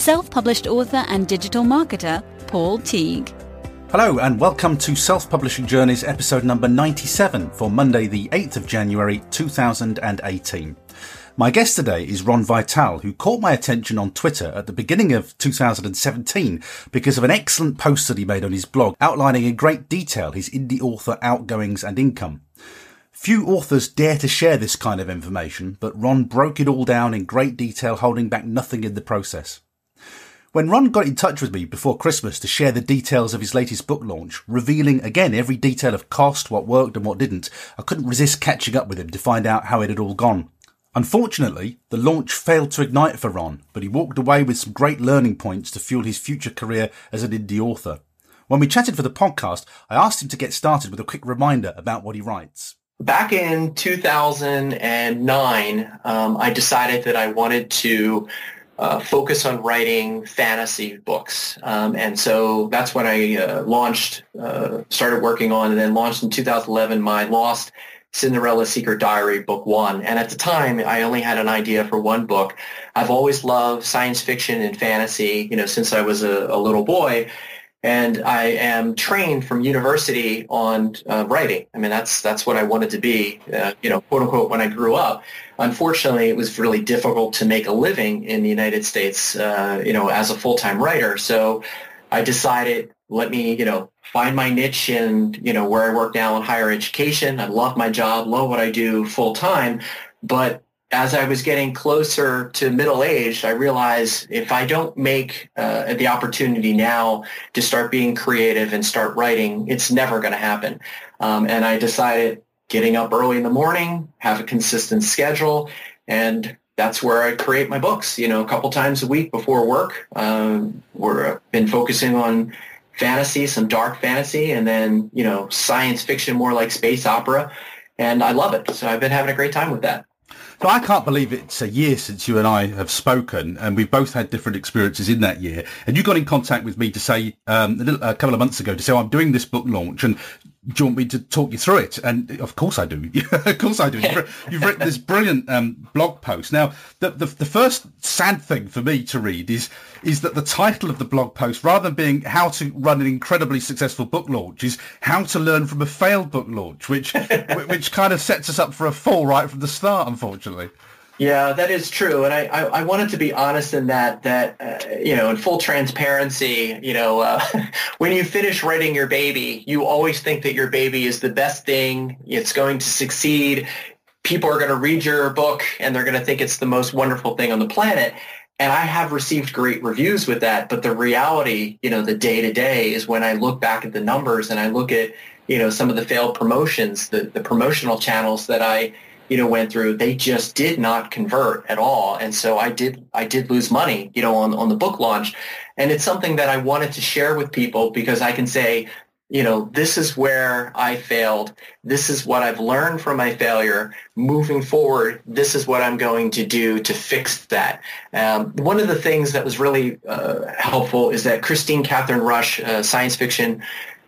self-published author and digital marketer, Paul Teague. Hello and welcome to Self-Publishing Journeys episode number 97 for Monday the 8th of January 2018. My guest today is Ron Vital, who caught my attention on Twitter at the beginning of 2017 because of an excellent post that he made on his blog outlining in great detail his indie author outgoings and income. Few authors dare to share this kind of information, but Ron broke it all down in great detail, holding back nothing in the process. When Ron got in touch with me before Christmas to share the details of his latest book launch, revealing again every detail of cost, what worked and what didn't, I couldn't resist catching up with him to find out how it had all gone. Unfortunately, the launch failed to ignite for Ron, but he walked away with some great learning points to fuel his future career as an indie author. When we chatted for the podcast, I asked him to get started with a quick reminder about what he writes. Back in 2009, um, I decided that I wanted to uh, focus on writing fantasy books. Um, and so that's when I uh, launched, uh, started working on, and then launched in 2011 my Lost Cinderella Secret Diary Book One. And at the time, I only had an idea for one book. I've always loved science fiction and fantasy, you know, since I was a, a little boy. And I am trained from university on uh, writing. I mean, that's that's what I wanted to be, uh, you know, quote unquote, when I grew up. Unfortunately, it was really difficult to make a living in the United States, uh, you know, as a full-time writer. So I decided, let me, you know, find my niche in, you know, where I work now in higher education. I love my job, love what I do full time. But as I was getting closer to middle age, I realized if I don't make uh, the opportunity now to start being creative and start writing, it's never going to happen. Um, and I decided getting up early in the morning, have a consistent schedule, and that's where I create my books. You know, a couple times a week before work. Um, we're been focusing on fantasy, some dark fantasy, and then, you know, science fiction, more like space opera. And I love it. So I've been having a great time with that. So I can't believe it's a year since you and I have spoken, and we've both had different experiences in that year. And you got in contact with me to say um, a, little, a, couple of months ago to say oh, I'm doing this book launch, and do you want me to talk you through it? And of course I do. of course I do. You've, you've written this brilliant um, blog post. Now, the, the, the first sad thing for me to read is is that the title of the blog post, rather than being how to run an incredibly successful book launch, is how to learn from a failed book launch, which which kind of sets us up for a fall right from the start, unfortunately. Yeah, that is true, and I, I, I, wanted to be honest in that that uh, you know in full transparency, you know, uh, when you finish writing your baby, you always think that your baby is the best thing. It's going to succeed. People are going to read your book and they're going to think it's the most wonderful thing on the planet. And I have received great reviews with that, but the reality, you know, the day to day is when I look back at the numbers and I look at, you know, some of the failed promotions, the, the promotional channels that I you know, went through, they just did not convert at all. And so I did, I did lose money, you know, on, on the book launch. And it's something that I wanted to share with people because I can say, you know, this is where I failed. This is what I've learned from my failure. Moving forward, this is what I'm going to do to fix that. Um, one of the things that was really uh, helpful is that Kristine Kathryn Rusch, uh, science fiction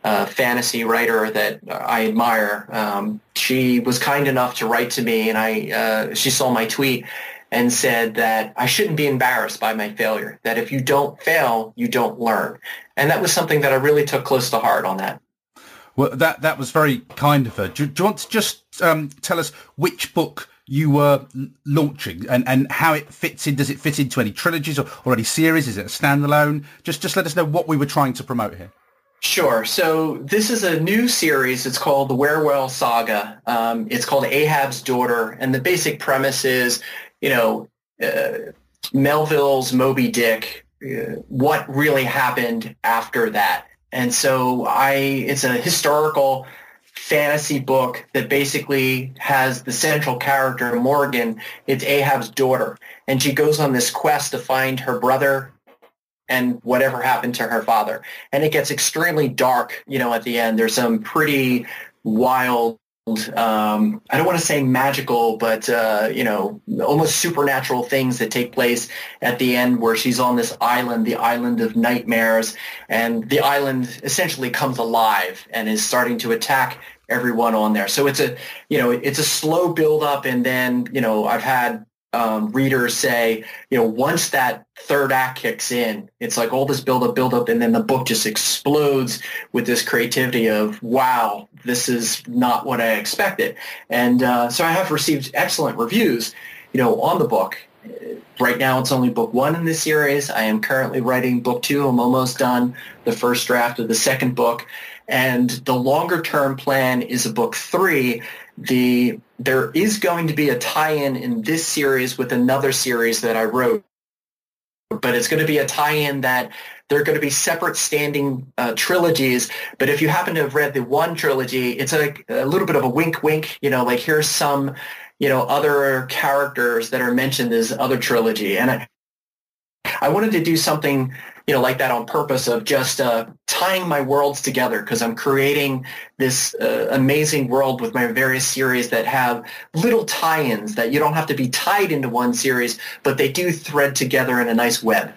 uh, fantasy writer that I admire. Um, she was kind enough to write to me, and I uh, she saw my tweet and said that I shouldn't be embarrassed by my failure. That if you don't fail, you don't learn, and that was something that I really took close to heart on that. Well, that that was very kind of her. Do, do you want to just um, tell us which book? you were launching and, and how it fits in. Does it fit into any trilogies or, or any series? Is it a standalone? Just just let us know what we were trying to promote here. Sure. So this is a new series. It's called the Werewell Saga. Um, it's called Ahab's Daughter, and the basic premise is, you know, uh, Melville's Moby Dick. Uh, what really happened after that? And so I, it's a historical fantasy book that basically has the central character Morgan. It's Ahab's daughter, and she goes on this quest to find her brother and whatever happened to her father. And it gets extremely dark, you know, at the end. There's some pretty wild um, I don't want to say magical, but uh, you know, almost supernatural things that take place at the end, where she's on this island, the island of nightmares, and the island essentially comes alive and is starting to attack everyone on there. So it's a, you know, it's a slow build up, and then you know, I've had um, readers say, you know, once that third act kicks in, it's like all this build up, build up, and then the book just explodes with this creativity of, wow, this is not what I expected. And uh, so I have received excellent reviews, you know, on the book. Right now, it's only book one in the series. I am currently writing book two. I'm almost done the first draft of the second book. And the longer term plan is a book three. The there is going to be a tie-in in this series with another series that I wrote, but it's going to be a tie-in that they're going to be separate standing uh, trilogies. But if you happen to have read the one trilogy, it's a, a little bit of a wink, wink. You know, like here's some, you know, other characters that are mentioned as other trilogy, and I, I wanted to do something you know, like that on purpose of just uh, tying my worlds together because I'm creating this uh, amazing world with my various series that have little tie-ins that you don't have to be tied into one series, but they do thread together in a nice web.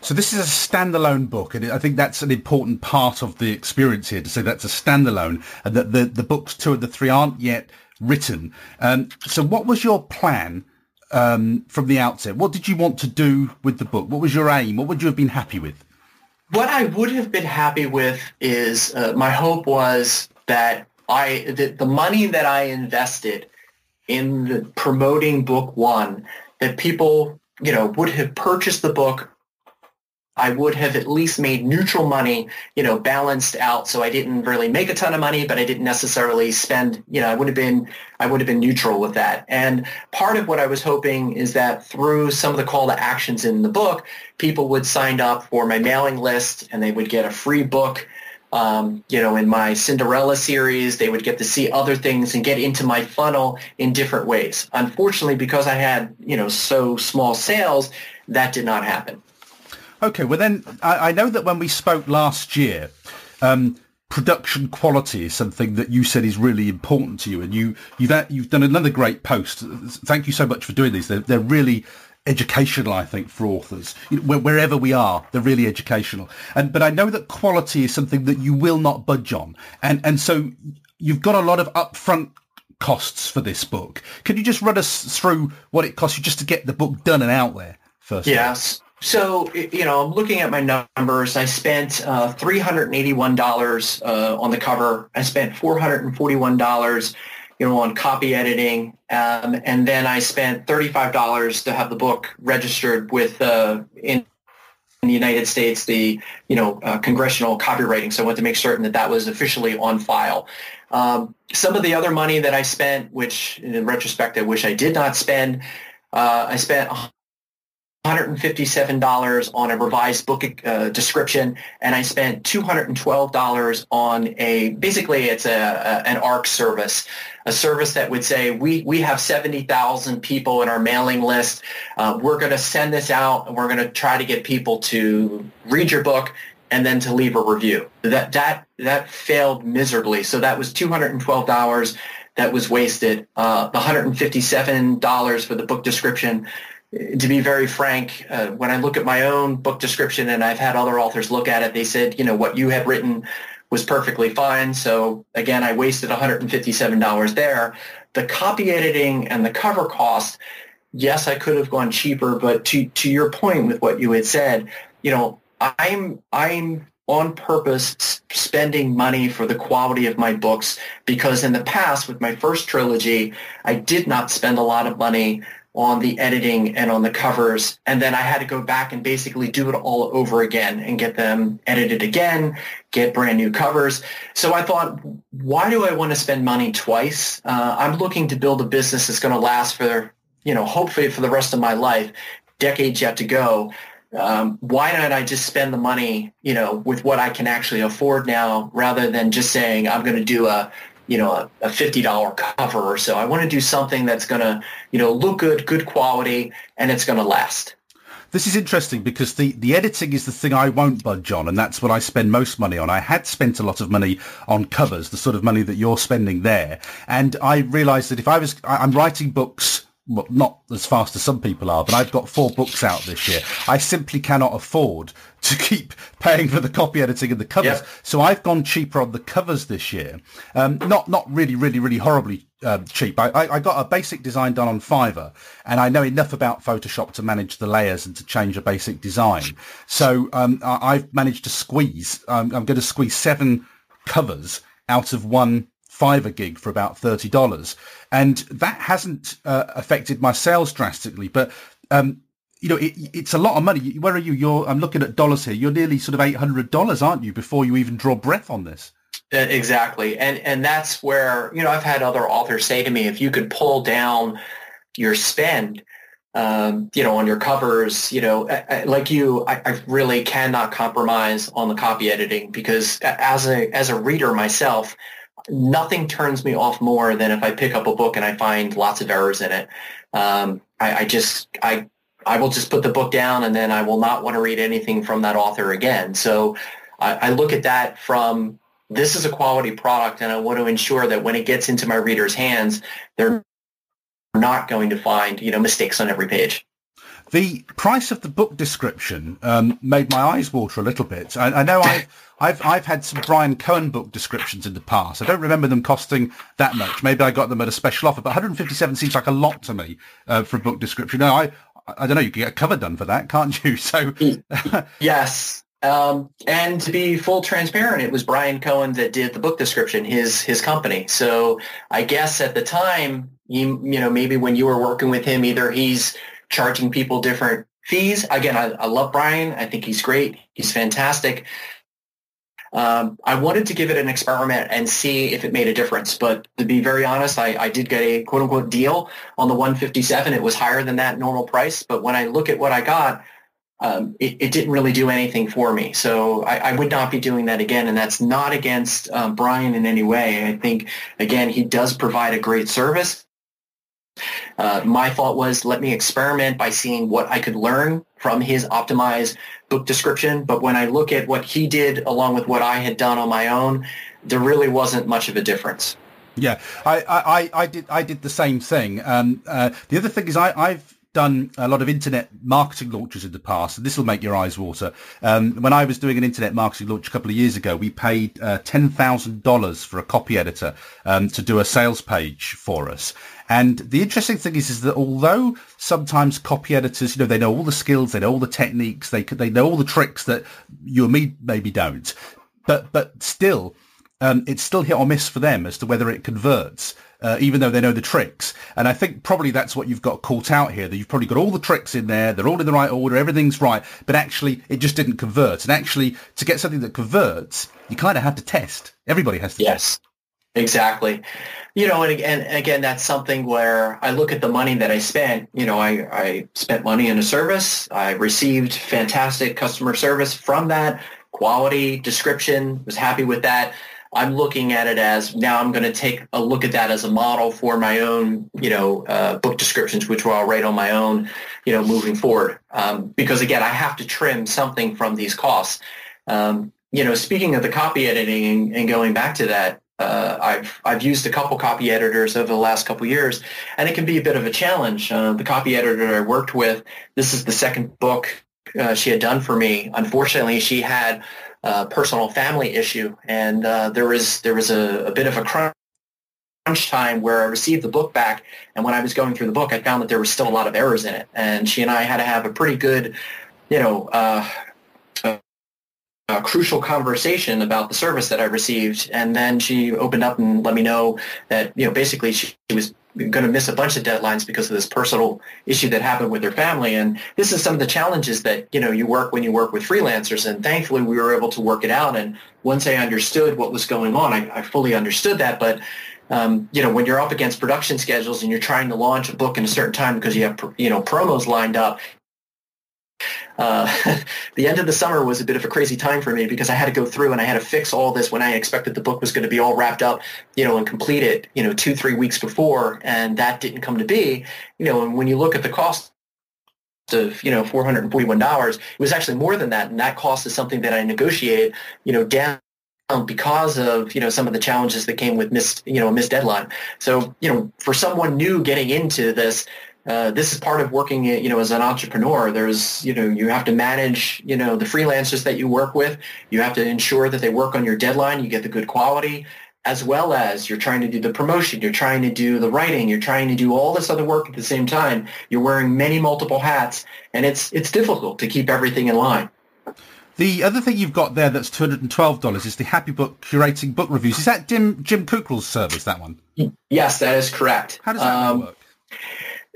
So this is a standalone book, and I think that's an important part of the experience here to say that's a standalone, and that the the books two and the three aren't yet written. Um, so what was your plan? Um, from the outset? What did you want to do with the book? What was your aim? What would you have been happy with? What I would have been happy with is uh, my hope was that I that the money that I invested in the promoting book one that people you know would have purchased the book I would have at least made neutral money, you know, balanced out. So I didn't really make a ton of money, but I didn't necessarily spend, you know, I would have been, I would have been neutral with that. And part of what I was hoping is that through some of the call to actions in the book, people would sign up for my mailing list and they would get a free book. Um, you know, in my Cinderella series, they would get to see other things and get into my funnel in different ways. Unfortunately, because I had, you know, so small sales, that did not happen. Okay, well then, I, I know that when we spoke last year, um, production quality is something that you said is really important to you, and you you've you've done another great post. Thank you so much for doing these. They're, they're really educational, I think, for authors. Wherever we are, they're really educational. And but I know that quality is something that you will not budge on, and and so you've got a lot of upfront costs for this book. Can you just run us through what it costs you just to get the book done and out there first? Yes. So, you know, I'm looking at my numbers. I spent uh, $381 uh, on the cover. I spent $441, you know, on copy editing. Um, and then I spent $35 to have the book registered with uh, in, in, the United States, the, you know, uh, congressional copywriting. So I wanted to make certain that that was officially on file. Um, some of the other money that I spent, which in retrospect, I wish I did not spend, uh, I spent $157 on a revised book uh, description, and I spent $212 on a basically it's a, a, an ARC service, a service that would say we we have 70,000 people in our mailing list. Uh, we're going to send this out, and we're going to try to get people to read your book and then to leave a review. That that that failed miserably. So that was $212 that was wasted. Uh, the $157 for the book description to be very frank, uh, when I look at my own book description and I've had other authors look at it, they said, you know, what you had written was perfectly fine. So again, I wasted $157 there. The copy editing and the cover cost, yes, I could have gone cheaper, but to, to your point with what you had said, you know, I'm, I'm on purpose spending money for the quality of my books because in the past with my first trilogy, I did not spend a lot of money on the editing and on the covers. And then I had to go back and basically do it all over again and get them edited again, get brand new covers. So I thought, why do I want to spend money twice? Uh, I'm looking to build a business that's going to last for, you know, hopefully for the rest of my life, decades yet to go. Um, why not I just spend the money, you know, with what I can actually afford now rather than just saying I'm going to do a you know, a, a $50 cover or so. I want to do something that's going to, you know, look good, good quality, and it's going to last. this is interesting because the, the editing is the thing I won't budge on, and that's what I spend most money on. I had spent a lot of money on covers, the sort of money that you're spending there, and I realised that if I was, I'm writing books well, not as fast as some people are, but I've got four books out this year. I simply cannot afford to keep paying for the copy editing and the covers. Yep. So I've gone cheaper on the covers this year. Um, not not really, really, really horribly um, cheap. I, I, I, got a basic design done on Fiverr, and I know enough about Photoshop to manage the layers and to change a basic design. So um, I, have managed to squeeze. Um, I'm going to squeeze seven covers out of one Fiverr gig for about thirty dollars, and that hasn't uh, affected my sales drastically. But um, you know, it, it's a lot of money. Where are you? You're I'm looking at dollars here. You're nearly sort of eight hundred dollars, aren't you? Before you even draw breath on this. Exactly, and and that's where you know I've had other authors say to me, if you could pull down your spend. Um, you know, on your covers, you know, like you, I, I, really cannot compromise on the copy editing because as a as a reader myself, nothing turns me off more than if I pick up a book and I find lots of errors in it. Um, I, I, just I I will just put the book down and then I will not want to read anything from that author again. So I, I look at that from this is a quality product and I want to ensure that when it gets into my readers' hands, they're not going to find you know mistakes on every page. The price of the book description um, made my eyes water a little bit. I, I know I've, I've I've had some Bryan Cohen book descriptions in the past. I don't remember them costing that much. Maybe I got them at a special offer, but 157 seems like a lot to me uh, for a book description. No, I I don't know. You can get a cover done for that, can't you? So yes. Um, and to be full transparent, it was Bryan Cohen that did the book description, his his company. So I guess at the time, you you know maybe when you were working with him, either he's charging people different fees. Again, I, I love Bryan. I think he's great. He's fantastic. Um, I wanted to give it an experiment and see if it made a difference. But to be very honest, I, I, did get a quote unquote deal on the 157. It was higher than that normal price. But when I look at what I got, um, it, it, didn't really do anything for me. So I, I, would not be doing that again. And that's not against um, Bryan in any way. I think, again, he does provide a great service. Uh, my thought was let me experiment by seeing what I could learn from his optimized book description. But when I look at what he did along with what I had done on my own, there really wasn't much of a difference. Yeah, I, I, I did I did the same thing. Um, uh, the other thing is I, I've done a lot of internet marketing launches in the past, this will make your eyes water. Um, when I was doing an internet marketing launch a couple of years ago, we paid uh, $10,000 for a copy editor um, to do a sales page for us. And the interesting thing is, is that although sometimes copy editors, you know, they know all the skills, they know all the techniques, they they know all the tricks that you and me maybe don't, but but still, um, it's still hit or miss for them as to whether it converts. Uh, even though they know the tricks. And I think probably that's what you've got caught out here, that you've probably got all the tricks in there, they're all in the right order, everything's right, but actually it just didn't convert. And actually, to get something that converts, you kind of have to test. Everybody has to yes. test. Exactly. You know, and again, again, that's something where I look at the money that I spent. You know, I, I spent money in a service. I received fantastic customer service from that, quality, description, was happy with that. I'm looking at it as now I'm going to take a look at that as a model for my own, you know, uh, book descriptions, which I'll write on my own, you know, moving forward. Um, because again, I have to trim something from these costs. Um, you know, speaking of the copy editing and, and going back to that, uh, I've I've used a couple copy editors over the last couple years, and it can be a bit of a challenge. Uh, the copy editor I worked with, this is the second book uh, she had done for me. Unfortunately, she had a personal family issue, and uh, there was there was a, a, bit of a crunch time where I received the book back, and when I was going through the book, I found that there was still a lot of errors in it, and she and I had to have a pretty good, you know uh, a crucial conversation about the service that I received. And then she opened up and let me know that, you know, basically she, she was going to miss a bunch of deadlines because of this personal issue that happened with her family. And this is some of the challenges that, you know, you work when you work with freelancers. And thankfully we were able to work it out. And once I understood what was going on, I, I fully understood that. But um, you know, when you're up against production schedules and you're trying to launch a book in a certain time because you have, you know, promos lined up, uh, the end of the summer was a bit of a crazy time for me because I had to go through and I had to fix all this when I expected the book was going to be all wrapped up, you know, and completed, you know, two, three weeks before. And that didn't come to be, you know, and when you look at the cost of you know four hundred and forty one dollars. It was actually more than that, and that cost is something that I negotiated you know down because of you know some of the challenges that came with miss you know a missed deadline. So you know for someone new getting into this, uh, this is part of working you know as an entrepreneur. There's you know you have to manage you know the freelancers that you work with. You have to ensure that they work on your deadline. You get the good quality as well as you're trying to do the promotion, you're trying to do the writing, you're trying to do all this other work at the same time. You're wearing many multiple hats, and it's it's difficult to keep everything in line. The other thing you've got there that's two hundred and twelve dollars is the Happy Book curating book reviews. Is that Jim Jim Kukral's service? That one? Yes, that is correct. How does that um, work?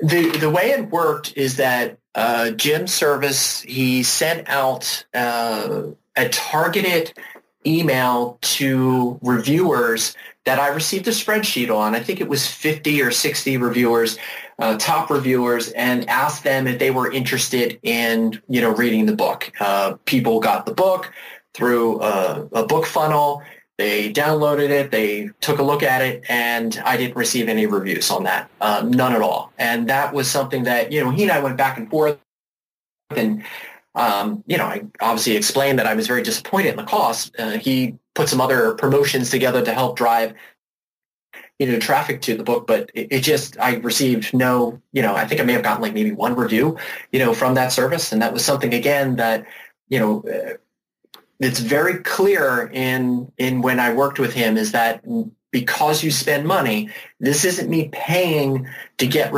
The the way it worked is that uh, Jim's service he sent out uh, a targeted email to reviewers that I received a spreadsheet on. I think it was 50 or 60 reviewers, uh, top reviewers, and asked them if they were interested in, you know, reading the book. Uh, people got the book through a, a book funnel. They downloaded it. They took a look at it, and I didn't receive any reviews on that, uh, none at all. And that was something that you know he and I went back and forth, and um, you know, I obviously explained that I was very disappointed in the cost. Uh, he put some other promotions together to help drive, you know, traffic to the book, but it, it, just, I received no, you know, I think I may have gotten like maybe one review, you know, from that service. And that was something, again, that, you know, uh, it's very clear in, in when I worked with him is that because you spend money, this isn't me paying to get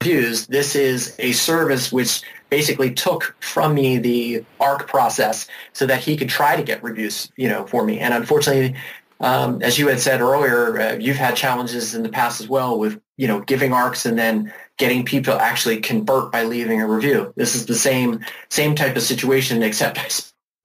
reviews. This is a service which basically took from me the ARC process so that he could try to get reviews, you know, for me. And unfortunately, um, as you had said earlier, uh, you've had challenges in the past as well with, you know, giving ARCs and then getting people actually convert by leaving a review. This is the same same type of situation, except I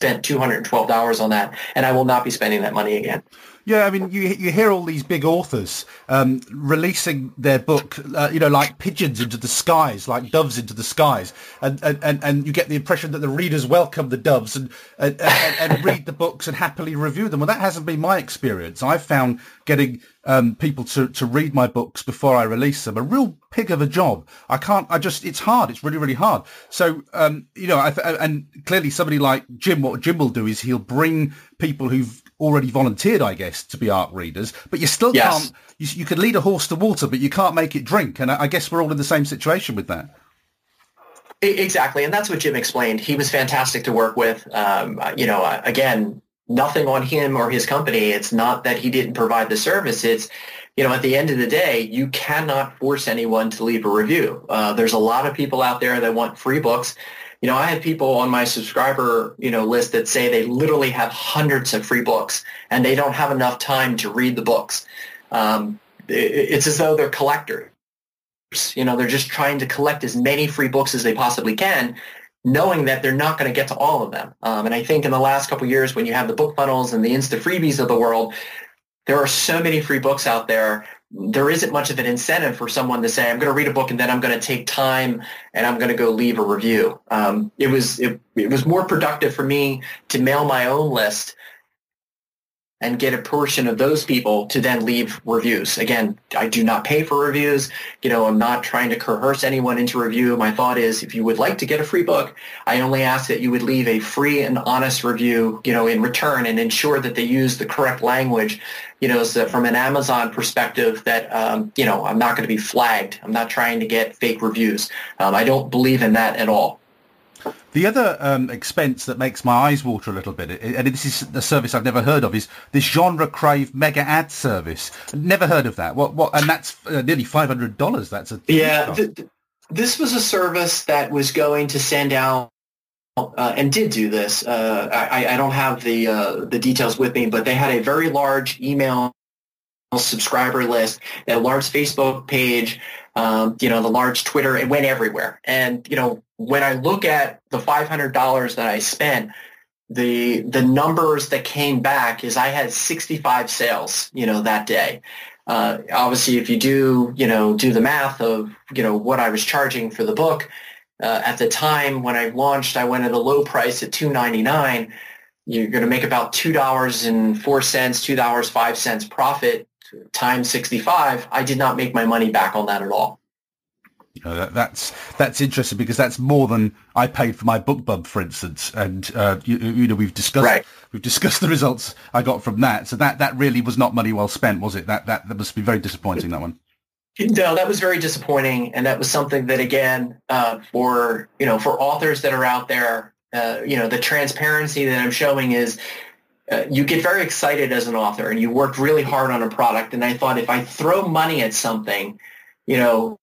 spent $212 on that, and I will not be spending that money again. Yeah, I mean, you you hear all these big authors um, releasing their book, uh, you know, like pigeons into the skies, like doves into the skies, and, and, and you get the impression that the readers welcome the doves and, and, and, and read the books and happily review them. Well, that hasn't been my experience. I've found getting um, people to, to read my books before I release them a real pig of a job. I can't. I just it's hard. It's really really hard. So um, you know, I, and clearly somebody like Jim, what Jim will do is he'll bring people who've already volunteered, I guess, to be ARC readers, but you still yes. can't, you, you could lead a horse to water, but you can't make it drink. And I, I guess we're all in the same situation with that. Exactly. And that's what Jim explained. He was fantastic to work with. Um, you know, again, nothing on him or his company. It's not that he didn't provide the service. It's, you know, at the end of the day, you cannot force anyone to leave a review. Uh, there's a lot of people out there that want free books you know, I have people on my subscriber, you know, list that say they literally have hundreds of free books and they don't have enough time to read the books. Um, it's as though they're collectors. You know, they're just trying to collect as many free books as they possibly can, knowing that they're not going to get to all of them. Um, and I think in the last couple years, when you have the book funnels and the Insta freebies of the world, there are so many free books out there there isn't much of an incentive for someone to say, I'm going to read a book and then I'm going to take time and I'm going to go leave a review. Um, it was it, it was more productive for me to mail my own list and get a portion of those people to then leave reviews. Again, I do not pay for reviews. You know, I'm not trying to coerce anyone into review. My thought is if you would like to get a free book, I only ask that you would leave a free and honest review, you know, in return and ensure that they use the correct language, you know, so from an Amazon perspective that, um, you know, I'm not going to be flagged. I'm not trying to get fake reviews. Um, I don't believe in that at all. The other um, expense that makes my eyes water a little bit, and this is a service I've never heard of, is this genre crave mega ad service. Never heard of that. What? What? And that's uh, nearly five hundred dollars. That's a yeah. Th- this was a service that was going to send out uh, and did do this. Uh, I, I, don't have the uh, the details with me, but they had a very large email subscriber list, a large Facebook page, um, you know, the large Twitter. It went everywhere, and you know, when I look at the $500 that I spent, the the numbers that came back is I had 65 sales, you know, that day. Uh, obviously, if you do, you know, do the math of, you know, what I was charging for the book, uh, at the time when I launched, I went at a low price at 2.99. You're going to make about two dollars and four cents, two dollars five cents profit times 65. I did not make my money back on that at all. You know, that, that's that's interesting because that's more than I paid for my book BookBub, for instance. And uh, you, you, know, we've discussed right. we've discussed the results I got from that. So that, that really was not money well spent, was it? That that, that must be very disappointing. That one. No, that was very disappointing, and that was something that again, uh, for you know, for authors that are out there, uh, you know, the transparency that I'm showing is. Uh, you get very excited as an author and you work really hard on a product and i thought if i throw money at something you know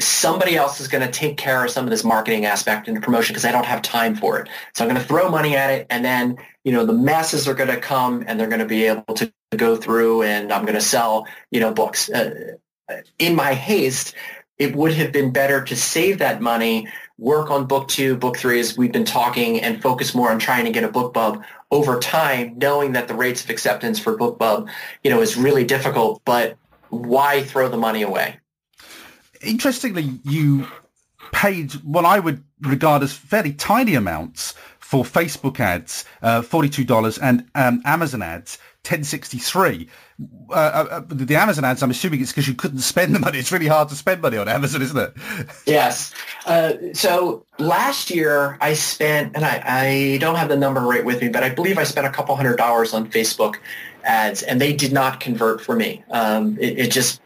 somebody else is going to take care of some of this marketing aspect and promotion because I don't have time for it. So I'm going to throw money at it and then, you know, the masses are going to come and they're going to be able to go through and I'm going to sell, you know, books. Uh, in my haste, it would have been better to save that money, work on book two, book three, as we've been talking, and focus more on trying to get a BookBub over time, knowing that the rates of acceptance for BookBub, you know, is really difficult, but why throw the money away? interestingly, you paid what I would regard as fairly tiny amounts for Facebook ads, uh, $42, and um, Amazon ads, 1063. Uh, uh, uh, the Amazon ads, I'm assuming it's because you couldn't spend the money. It's really hard to spend money on Amazon, isn't it? Yes. Uh, so last year I spent, and I, I don't have the number right with me, but I believe I spent a couple hundred dollars on Facebook ads, and they did not convert for me. Um, it, it just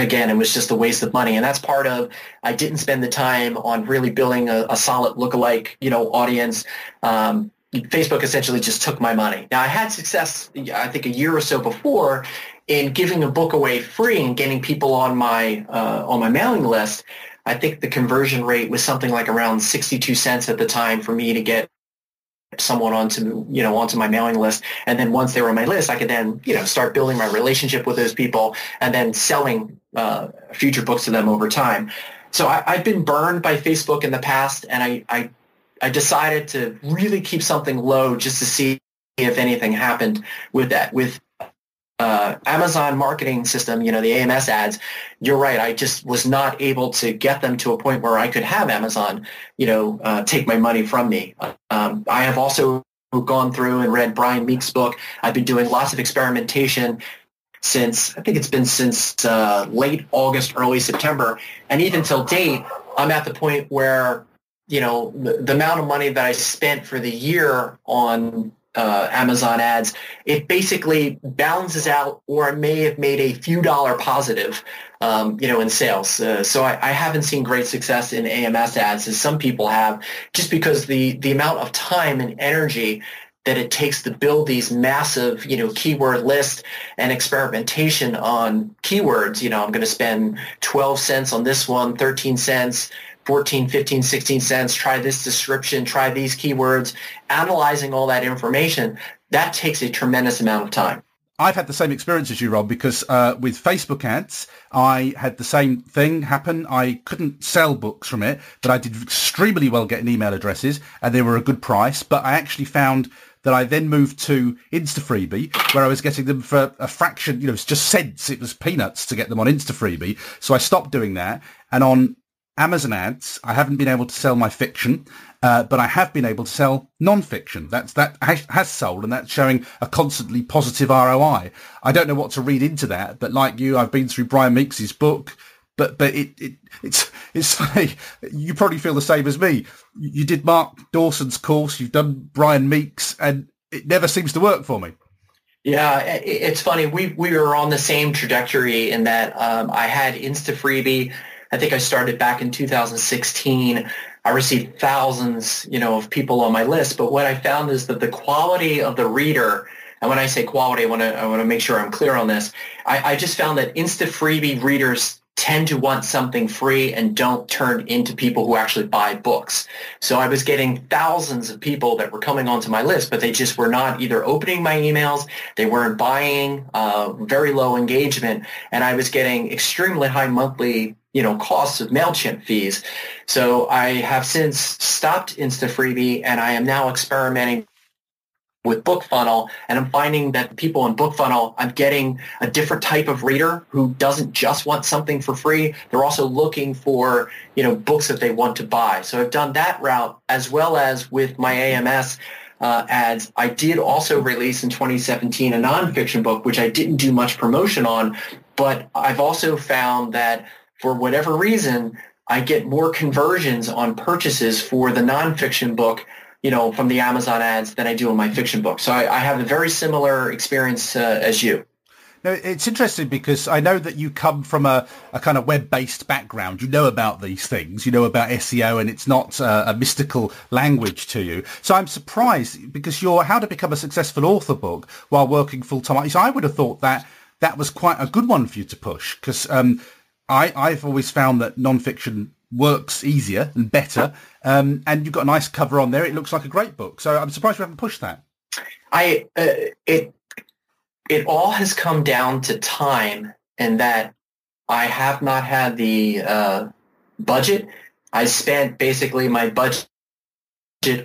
again, it was just a waste of money. And that's part of, I didn't spend the time on really building a, a solid lookalike, you know, audience. Um, Facebook essentially just took my money. Now I had success, I think a year or so before in giving a book away free and getting people on my, uh, on my mailing list. I think the conversion rate was something like around 62 cents at the time for me to get someone onto you know onto my mailing list. And then once they were on my list i could then you know start building my relationship with those people and then selling uh, future books to them over time. So I, have been burned by facebook in the past and I, I i decided to really keep something low just to see if anything happened with that with uh, Amazon marketing system, you know, the AMS ads, you're right. I just was not able to get them to a point where I could have Amazon, you know, uh, take my money from me. Um, I have also gone through and read Brian Meeks' book. I've been doing lots of experimentation since, I think it's been since uh, late August, early September. And even till date, I'm at the point where, you know, the, the amount of money that I spent for the year on uh, Amazon ads, it basically balances out or may have made a few dollar positive, um, you know, in sales. Uh, so I, I, haven't seen great success in AMS ads as some people have, just because the the amount of time and energy that it takes to build these massive, you know, keyword lists and experimentation on keywords. You know, I'm going to spend 12 cents on this one, 13 cents 14, 15, 16 cents, try this description, try these keywords, analyzing all that information, that takes a tremendous amount of time. I've had the same experience as you, Rob, because uh, with Facebook ads, I had the same thing happen. I couldn't sell books from it, but I did extremely well getting email addresses, and they were a good price. But I actually found that I then moved to InstaFreebie, where I was getting them for a fraction, you know, it's just cents. It was peanuts to get them on InstaFreebie. So I stopped doing that. And on Amazon ads, I haven't been able to sell my fiction, uh, but I have been able to sell non-fiction. That's that has sold, and that's showing a constantly positive ROI. I don't know what to read into that, but like you, I've been through Brian Meeks' book, but but it, it it's it's funny. You probably feel the same as me. You did Mark Dawson's course, you've done Brian Meeks, and it never seems to work for me. Yeah, it's funny. We we were on the same trajectory in that um, I had Insta Freebie I think I started back in 2016. I received thousands, you know, of people on my list. But what I found is that the quality of the reader, and when I say quality, I want to I want to make sure I'm clear on this. I, I just found that Insta Freebie readers tend to want something free and don't turn into people who actually buy books. So I was getting thousands of people that were coming onto my list, but they just were not either opening my emails, they weren't buying, uh, very low engagement, and I was getting extremely high monthly you know, costs of MailChimp fees. So I have since stopped InstaFreebie and I am now experimenting with BookFunnel and I'm finding that people in BookFunnel, I'm getting a different type of reader who doesn't just want something for free. They're also looking for, you know, books that they want to buy. So I've done that route as well as with my AMS uh, ads. I did also release in 2017 a nonfiction book, which I didn't do much promotion on, but I've also found that for whatever reason, I get more conversions on purchases for the nonfiction book, you know, from the Amazon ads than I do in my fiction book. So I, I have a very similar experience uh, as you. Now, it's interesting because I know that you come from a, a kind of web-based background. You know about these things. You know about SEO, and it's not uh, a mystical language to you. So I'm surprised because your How to Become a Successful Author book while working full-time. So I would have thought that that was quite a good one for you to push because um, I, I've always found that non-fiction works easier and better. Um, and you've got a nice cover on there. It looks like a great book. So I'm surprised you haven't pushed that. I uh, it it all has come down to time and that I have not had the uh, budget. I spent basically my budget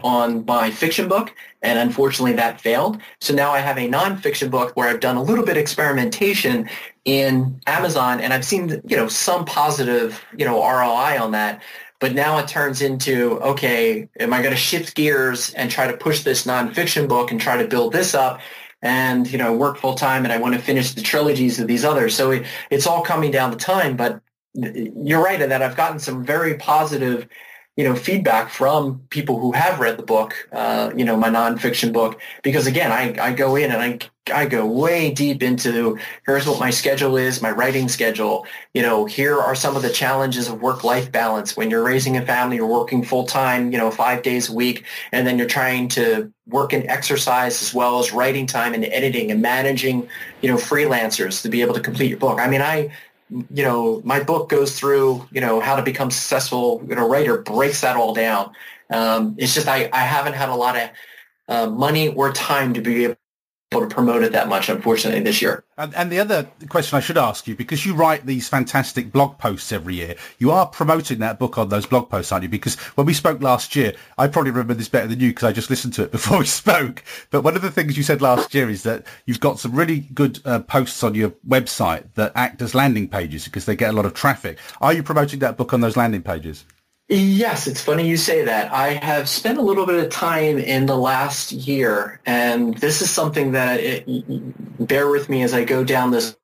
on my fiction book, and unfortunately that failed. So now I have a nonfiction book where I've done a little bit of experimentation in Amazon, and I've seen you know some positive you know ROI on that. But now it turns into okay, am I going to shift gears and try to push this nonfiction book and try to build this up? and you know work full time and I want to finish the trilogies of these others. So it, it's all coming down to time. But you're right in that I've gotten some very positive you know, feedback from people who have read the book, uh, you know, my nonfiction book, because again, I, I go in and I, I go way deep into here's what my schedule is, my writing schedule. You know, here are some of the challenges of work-life balance when you're raising a family, you're working full-time, you know, five days a week, and then you're trying to work and exercise as well as writing time and editing and managing, you know, freelancers to be able to complete your book. I mean, I, you know, my book goes through, you know, how to become successful, you know, writer breaks that all down. Um, it's just I, I haven't had a lot of uh, money or time to be able to promote it that much, unfortunately, this year. And, and, the other question I should ask you, because you write these fantastic blog posts every year, you are promoting that book on those blog posts, aren't you? Because when we spoke last year, I probably remember this better than you because I just listened to it before we spoke. But one of the things you said last year is that you've got some really good uh, posts on your website that act as landing pages because they get a lot of traffic. Are you promoting that book on those landing pages? Yes, it's funny you say that. I have spent a little bit of time in the last year, and this is something that it, bear with me as I go down this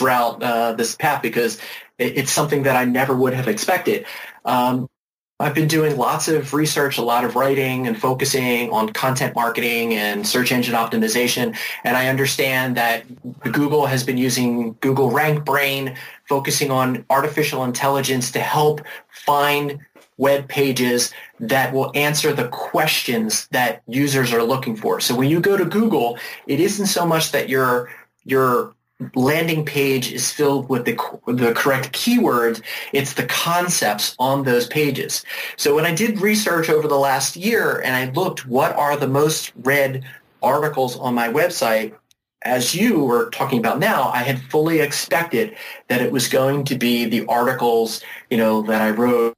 route, uh, this path, because it, it's something that I never would have expected. Um, I've been doing lots of research, a lot of writing and focusing on content marketing and search engine optimization. And I understand that Google has been using Google RankBrain, focusing on artificial intelligence to help find web pages that will answer the questions that users are looking for. So when you go to Google, it isn't so much that you're you're landing page is filled with the, the correct keywords. It's the concepts on those pages. So when I did research over the last year and I looked what are the most read articles on my website, as you were talking about now, I had fully expected that it was going to be the articles, you know, that I wrote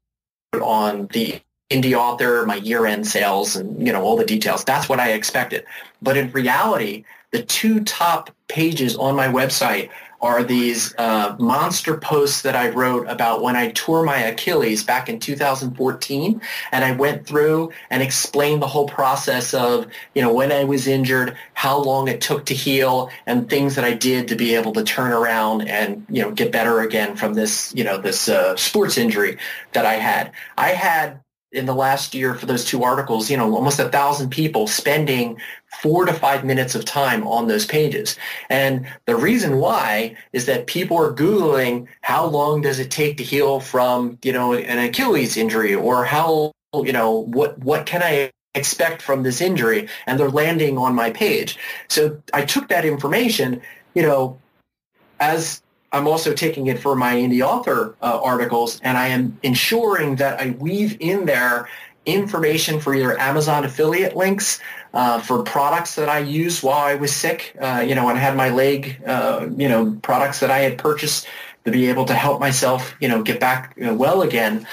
on the indie author, my year-end sales, and you know all the details. That's what I expected. But in reality, the two top pages on my website are these uh, monster posts that I wrote about when I tore my Achilles back in 2014. And I went through and explained the whole process of, you know, when I was injured, how long it took to heal, and things that I did to be able to turn around and, you know, get better again from this, you know, this uh, sports injury that I had. I had in the last year for those two articles, you know, almost a thousand people spending four to five minutes of time on those pages. And the reason why is that people are Googling how long does it take to heal from, you know, an Achilles injury or how, you know, what, what can I expect from this injury? And they're landing on my page. So I took that information, you know, as I'm also taking it for my indie author uh, articles, and I am ensuring that I weave in there information for either Amazon affiliate links uh, for products that I used while I was sick. Uh, you know, and had my leg, uh, you know, products that I had purchased to be able to help myself, you know, get back uh, well again.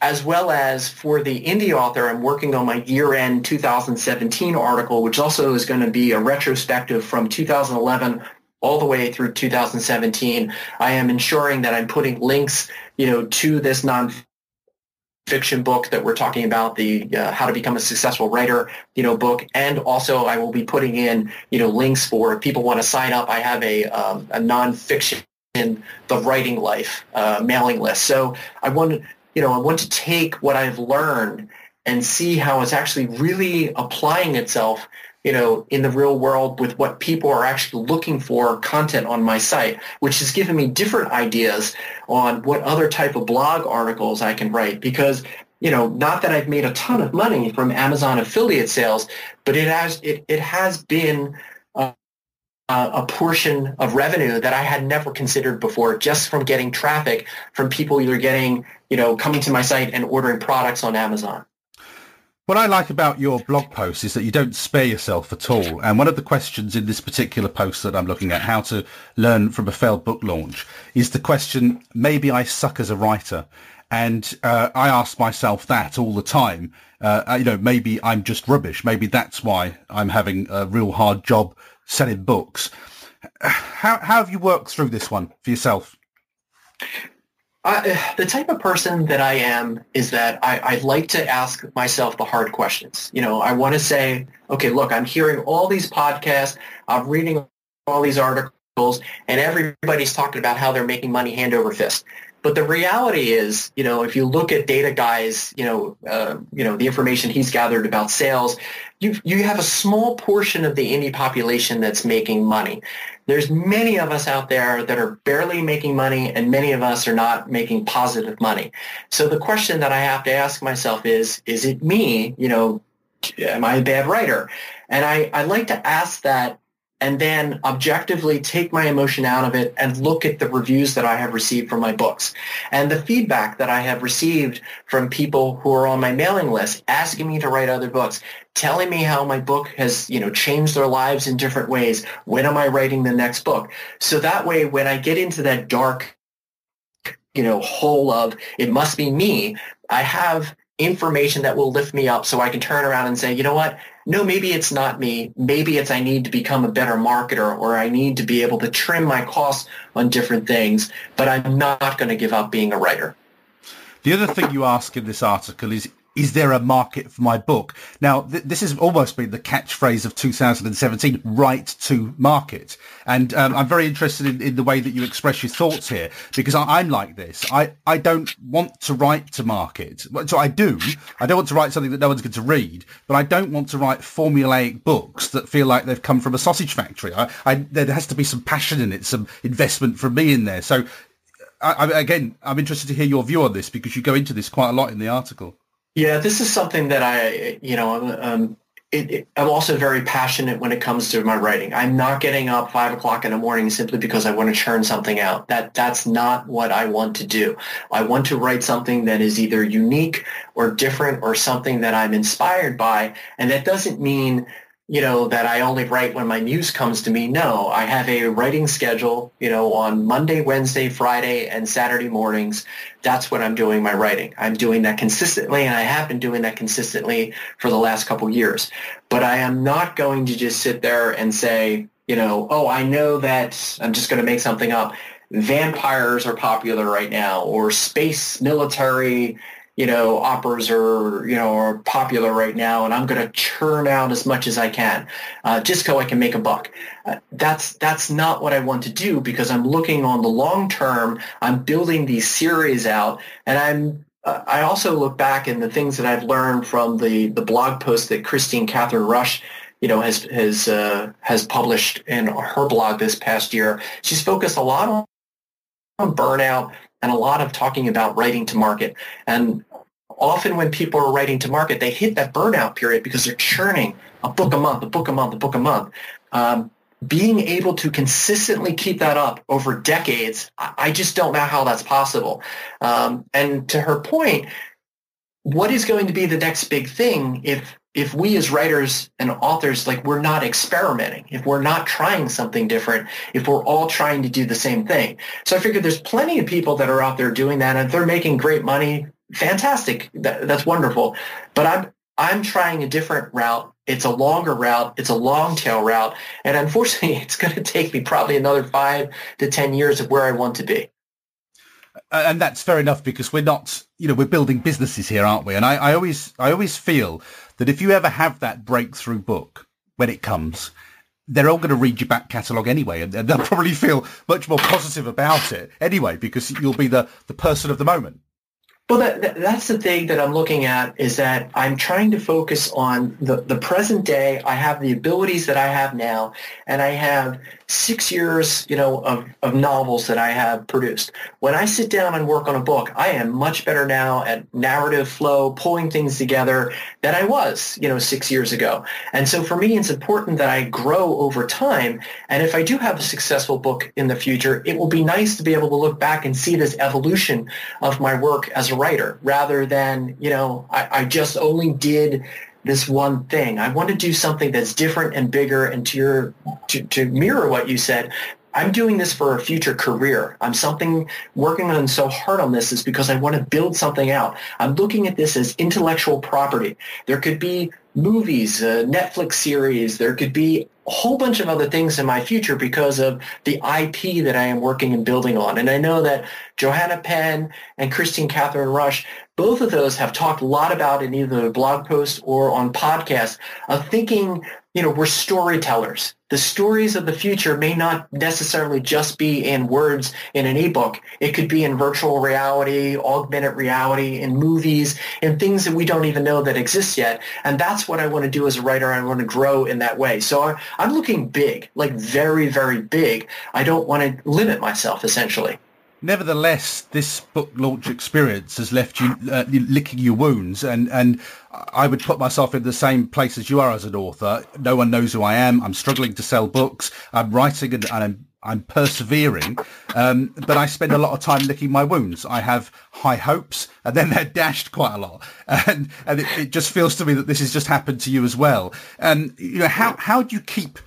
As well as for the indie author, I'm working on my year-end 2017 article, which also is going to be a retrospective from 2011 all the way through 2017. I am ensuring that I'm putting links, you know, to this non-fiction book that we're talking about, the uh, How to Become a Successful Writer, you know, book, and also I will be putting in, you know, links for if people want to sign up. I have a um, a non-fiction in the writing life uh, mailing list. So I want you know, I want to take what I've learned and see how it's actually really applying itself you know, in the real world with what people are actually looking for content on my site, which has given me different ideas on what other type of blog articles I can write because you know, not that I've made a ton of money from Amazon affiliate sales, but it has it, it has been a, a portion of revenue that I had never considered before, just from getting traffic from people either getting, you know, coming to my site and ordering products on Amazon. What I like about your blog post is that you don't spare yourself at all. And one of the questions in this particular post that I'm looking at, how to learn from a failed book launch, is the question, maybe I suck as a writer. And uh, I ask myself that all the time. Uh, you know, maybe I'm just rubbish. Maybe that's why I'm having a real hard job selling books. How, how have you worked through this one for yourself? I, the type of person that I am is that I, I like to ask myself the hard questions. You know, I want to say, okay, look, I'm hearing all these podcasts, I'm reading all these articles, and everybody's talking about how they're making money hand over fist. But the reality is, you know, if you look at Data Guy's, you know, uh, you know, the information he's gathered about sales, you you have a small portion of the indie population that's making money. There's many of us out there that are barely making money, and many of us are not making positive money. So the question that I have to ask myself is: Is it me? You know, am I a bad writer? And I, I like to ask that and then objectively take my emotion out of it and look at the reviews that I have received from my books and the feedback that I have received from people who are on my mailing list asking me to write other books, telling me how my book has, you know, changed their lives in different ways. When am I writing the next book? So that way, when I get into that dark, you know, hole of it must be me, I have information that will lift me up so I can turn around and say, you know what? no, maybe it's not me. Maybe it's I need to become a better marketer or I need to be able to trim my costs on different things, but I'm not going to give up being a writer. The other thing you ask in this article is is there a market for my book? Now, th- this has almost been the catchphrase of 2017, right to market. And um, I'm very interested in, in, the way that you express your thoughts here, because I, am like this. I, I don't want to write to market. So I do. I don't want to write something that no one's going to read, but I don't want to write formulaic books that feel like they've come from a sausage factory. I, I, there has to be some passion in it, some investment from me in there. So I, again, I'm interested to hear your view on this because you go into this quite a lot in the article. Yeah, this is something that I, you know, um, it, it, I'm also very passionate when it comes to my writing. I'm not getting up five o'clock in the morning simply because I want to churn something out. That that's not what I want to do. I want to write something that is either unique or different or something that I'm inspired by, and that doesn't mean you know, that I only write when my muse comes to me. No, I have a writing schedule, you know, on Monday, Wednesday, Friday, and Saturday mornings. That's when I'm doing my writing. I'm doing that consistently, and I have been doing that consistently for the last couple years. But I am not going to just sit there and say, you know, oh, I know that I'm just going to make something up. Vampires are popular right now, or space military you know, operas are, you know, are popular right now, and I'm going to churn out as much as I can, uh, just so I can make a buck. Uh, that's that's not what I want to do because I'm looking on the long term. I'm building these series out, and I'm. Uh, I also look back in the things that I've learned from the the blog post that Kristine Kathryn Rusch you know, has has uh, has published in her blog this past year. She's focused a lot on burnout and a lot of talking about writing to market. And often when people are writing to market, they hit that burnout period because they're churning a book a month, a book a month, a book a month. Um, being able to consistently keep that up over decades, I just don't know how that's possible. Um, and to her point, what is going to be the next big thing if if we as writers and authors like we're not experimenting if we're not trying something different if we're all trying to do the same thing so i figure there's plenty of people that are out there doing that and they're making great money fantastic. That, that's wonderful. But I'm I'm trying a different route. It's a longer route. It's a long tail route. And unfortunately, it's going to take me probably another five to 10 years of where I want to be. And that's fair enough because we're not, you know, we're building businesses here, aren't we? And I, I always, I always feel that if you ever have that breakthrough book when it comes, they're all going to read your back catalogue anyway, and they'll probably feel much more positive about it anyway because you'll be the, the person of the moment. Well, that, that, that's the thing that I'm looking at is that I'm trying to focus on the, the present day. I have the abilities that I have now, and I have six years, you know, of, of novels that I have produced. When I sit down and work on a book, I am much better now at narrative flow, pulling things together than I was, you know, six years ago. And so for me, it's important that I grow over time. And if I do have a successful book in the future, it will be nice to be able to look back and see this evolution of my work as a writer rather than, you know, I, I just only did this one thing. I want to do something that's different and bigger and to your to, to mirror what you said. I'm doing this for a future career. I'm something working on so hard on this is because I want to build something out. I'm looking at this as intellectual property. There could be movies, a Netflix series. There could be a whole bunch of other things in my future because of the IP that I am working and building on. And I know that Joanna Penn and Kristine Kathryn Rusch, both of those have talked a lot about in either blog posts or on podcasts of thinking, you know, we're storytellers. The stories of the future may not necessarily just be in words in an ebook. It could be in virtual reality, augmented reality, in movies, in things that we don't even know that exist yet. And that's what I want to do as a writer. I want to grow in that way. So I'm looking big, like very, very big. I don't want to limit myself essentially. Nevertheless, this book launch experience has left you uh, licking your wounds, and, and I would put myself in the same place as you are as an author. No one knows who I am. I'm struggling to sell books. I'm writing and, and I'm, I'm persevering, um, but I spend a lot of time licking my wounds. I have high hopes, and then they're dashed quite a lot, and and it, it just feels to me that this has just happened to you as well. And you know, how how do you keep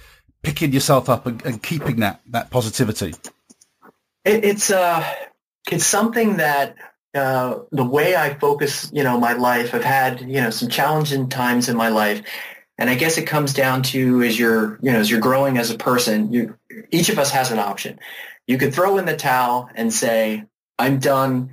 picking yourself up and, and keeping that that positivity? It, it's uh, it's something that uh, the way I focus, you know, my life. I've had you know some challenging times in my life, and I guess it comes down to as you're you know as you're growing as a person, you each of us has an option. You could throw in the towel and say, "I'm done."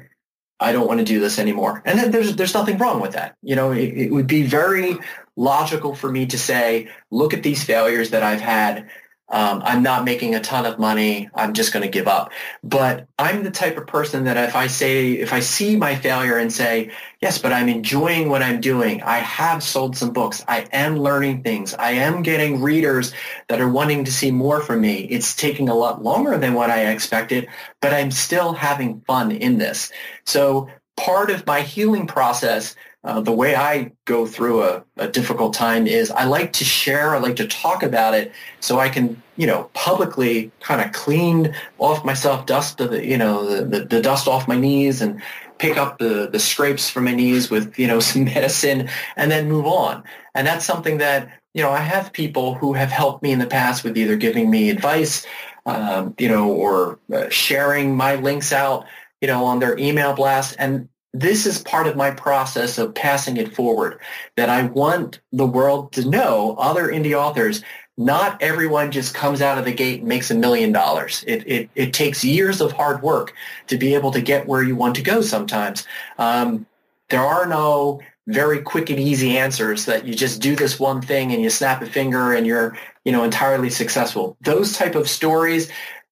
I don't want to do this anymore. And there's there's nothing wrong with that. You know, it, it would be very logical for me to say, look at these failures that I've had um, I'm not making a ton of money. I'm just going to give up. But I'm the type of person that if I say, if I see my failure and say, yes, but I'm enjoying what I'm doing. I have sold some books. I am learning things. I am getting readers that are wanting to see more from me. It's taking a lot longer than what I expected, but I'm still having fun in this. So part of my healing process uh, the way I go through a, a, difficult time is I like to share, I like to talk about it so I can, you know, publicly kind of clean off myself, dust the, you know, the, the, the dust off my knees and pick up the, the scrapes from my knees with, you know, some medicine and then move on. And that's something that, you know, I have people who have helped me in the past with either giving me advice, um, you know, or uh, sharing my links out, you know, on their email blast. And this is part of my process of passing it forward that I want the world to know other indie authors not everyone just comes out of the gate and makes a million dollars. It, it, it takes years of hard work to be able to get where you want to go sometimes. Um, there are no very quick and easy answers that you just do this one thing and you snap a finger and you're you know entirely successful. Those type of stories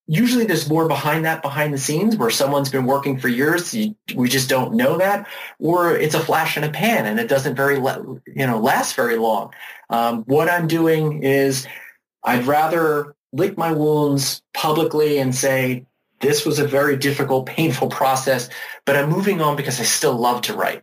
usually there's more behind that behind the scenes where someone's been working for years we just don't know that or it's a flash in a pan and it doesn't very you know last very long. Um, what i'm doing is i'd rather lick my wounds publicly and say this was a very difficult painful process but i'm moving on because i still love to write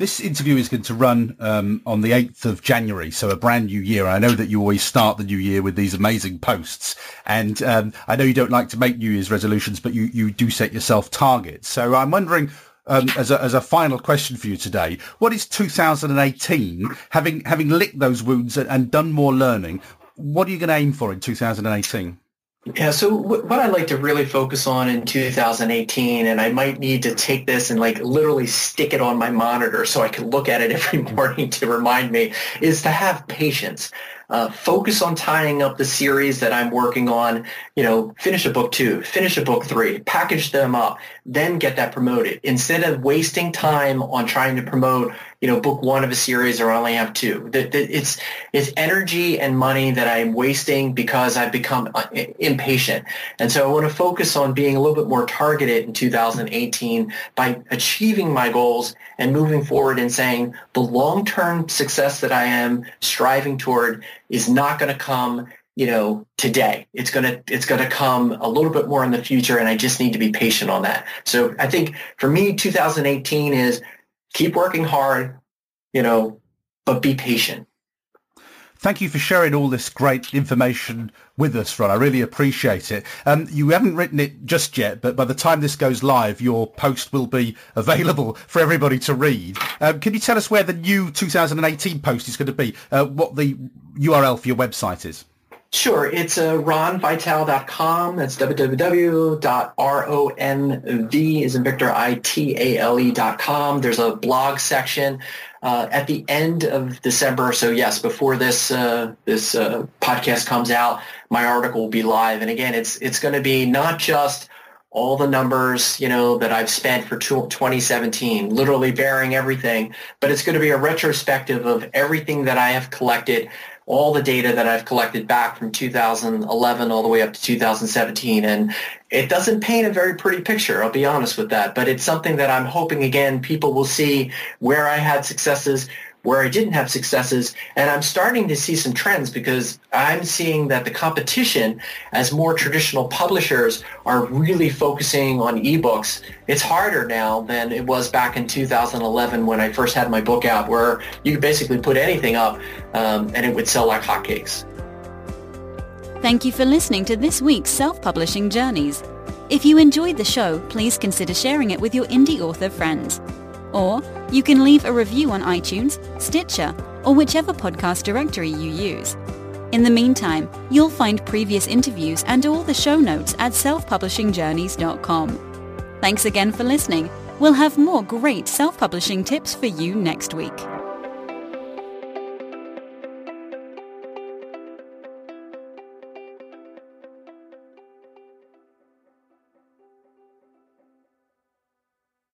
this interview is going to run um, on the 8th of January, so a brand new year. I know that you always start the new year with these amazing posts, and um, I know you don't like to make New Year's resolutions, but you, you do set yourself targets. So I'm wondering, um, as, a, as a final question for you today, what is 2018, having, having licked those wounds and, and done more learning, what are you going to aim for in 2018? Yeah, so w- what I'd like to really focus on in 2018, and I might need to take this and like literally stick it on my monitor so I can look at it every morning to remind me, is to have patience. uh, focus on tying up the series that I'm working on, you know, finish a book two, finish a book three, package them up, then get that promoted instead of wasting time on trying to promote, you know, book one of a series or I only have two. That it's, it's energy and money that I'm wasting because I've become uh, impatient. And so I want to focus on being a little bit more targeted in 2018 by achieving my goals and moving forward and saying the long-term success that I am striving toward is not going to come you know today it's going to it's going to come a little bit more in the future and i just need to be patient on that so i think for me 2018 is keep working hard you know but be patient Thank you for sharing all this great information with us, Ron. I really appreciate it. Um, you haven't written it just yet, but by the time this goes live, your post will be available for everybody to read. Um, can you tell us where the new 2018 post is going to be? Uh, what the URL for your website is? Sure. It's uh, ronvitale.com. That's www.ronv is in Victor I-T-A-L-E.com. There's a blog section uh, at the end of December. So yes, before this uh, this uh, podcast comes out, my article will be live. And again, it's it's going to be not just all the numbers, you know, that I've spent for 2017, literally bearing everything, but it's going to be a retrospective of everything that I have collected all the data that I've collected back from 2011 all the way up to 2017. And it doesn't paint a very pretty picture, I'll be honest with that. But it's something that I'm hoping, again, people will see where I had successes, where I didn't have successes. And I'm starting to see some trends because I'm seeing that the competition as more traditional publishers are really focusing on ebooks. It's harder now than it was back in 2011 when I first had my book out where you could basically put anything up um, and it would sell like hotcakes. Thank you for listening to this week's Self-Publishing Journeys. If you enjoyed the show, please consider sharing it with your indie author friends. Or you can leave a review on iTunes, Stitcher, or whichever podcast directory you use. In the meantime, you'll find previous interviews and all the show notes at selfpublishingjourneys.com. Thanks again for listening. We'll have more great self-publishing tips for you next week.